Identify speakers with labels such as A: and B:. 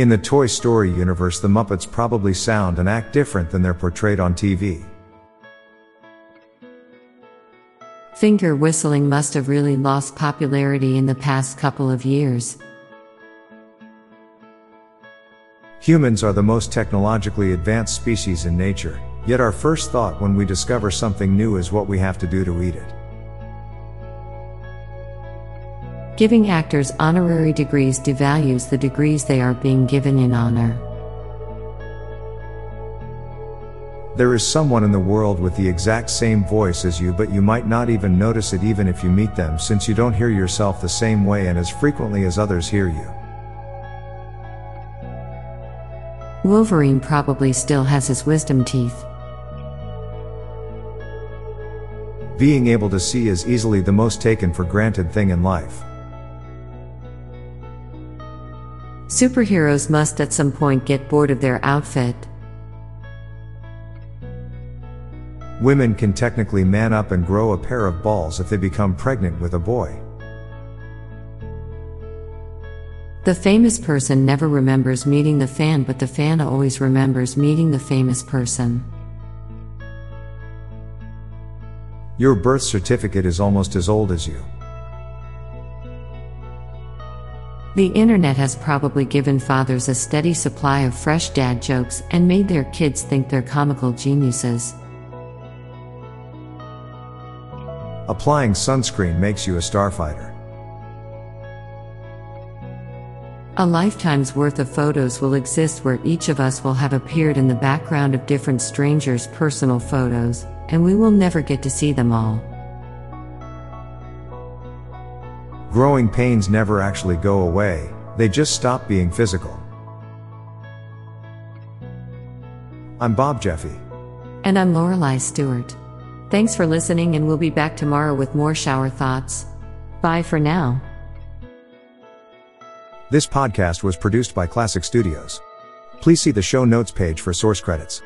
A: In the Toy Story universe, the Muppets probably sound and act different than they're portrayed on TV.
B: Finger whistling must have really lost popularity in the past couple of years.
A: Humans are the most technologically advanced species in nature, yet our first thought when we discover something new is what we have to do to eat it.
B: Giving actors honorary degrees devalues the degrees they are being given in honor.
A: There is someone in the world with the exact same voice as you, but you might not even notice it even if you meet them since you don't hear yourself the same way and as frequently as others hear you.
B: Wolverine probably still has his wisdom teeth.
A: Being able to see is easily the most taken for granted thing in life.
B: Superheroes must at some point get bored of their outfit.
A: Women can technically man up and grow a pair of balls if they become pregnant with a boy.
B: The famous person never remembers meeting the fan, but the fan always remembers meeting the famous person.
A: Your birth certificate is almost as old as you.
B: The internet has probably given fathers a steady supply of fresh dad jokes and made their kids think they're comical geniuses.
A: Applying sunscreen makes you a starfighter.
B: A lifetime's worth of photos will exist where each of us will have appeared in the background of different strangers' personal photos, and we will never get to see them all.
A: Growing pains never actually go away, they just stop being physical. I'm Bob Jeffy.
B: And I'm Lorelei Stewart. Thanks for listening, and we'll be back tomorrow with more shower thoughts. Bye for now.
A: This podcast was produced by Klassic Studios. Please see the show notes page for source credits.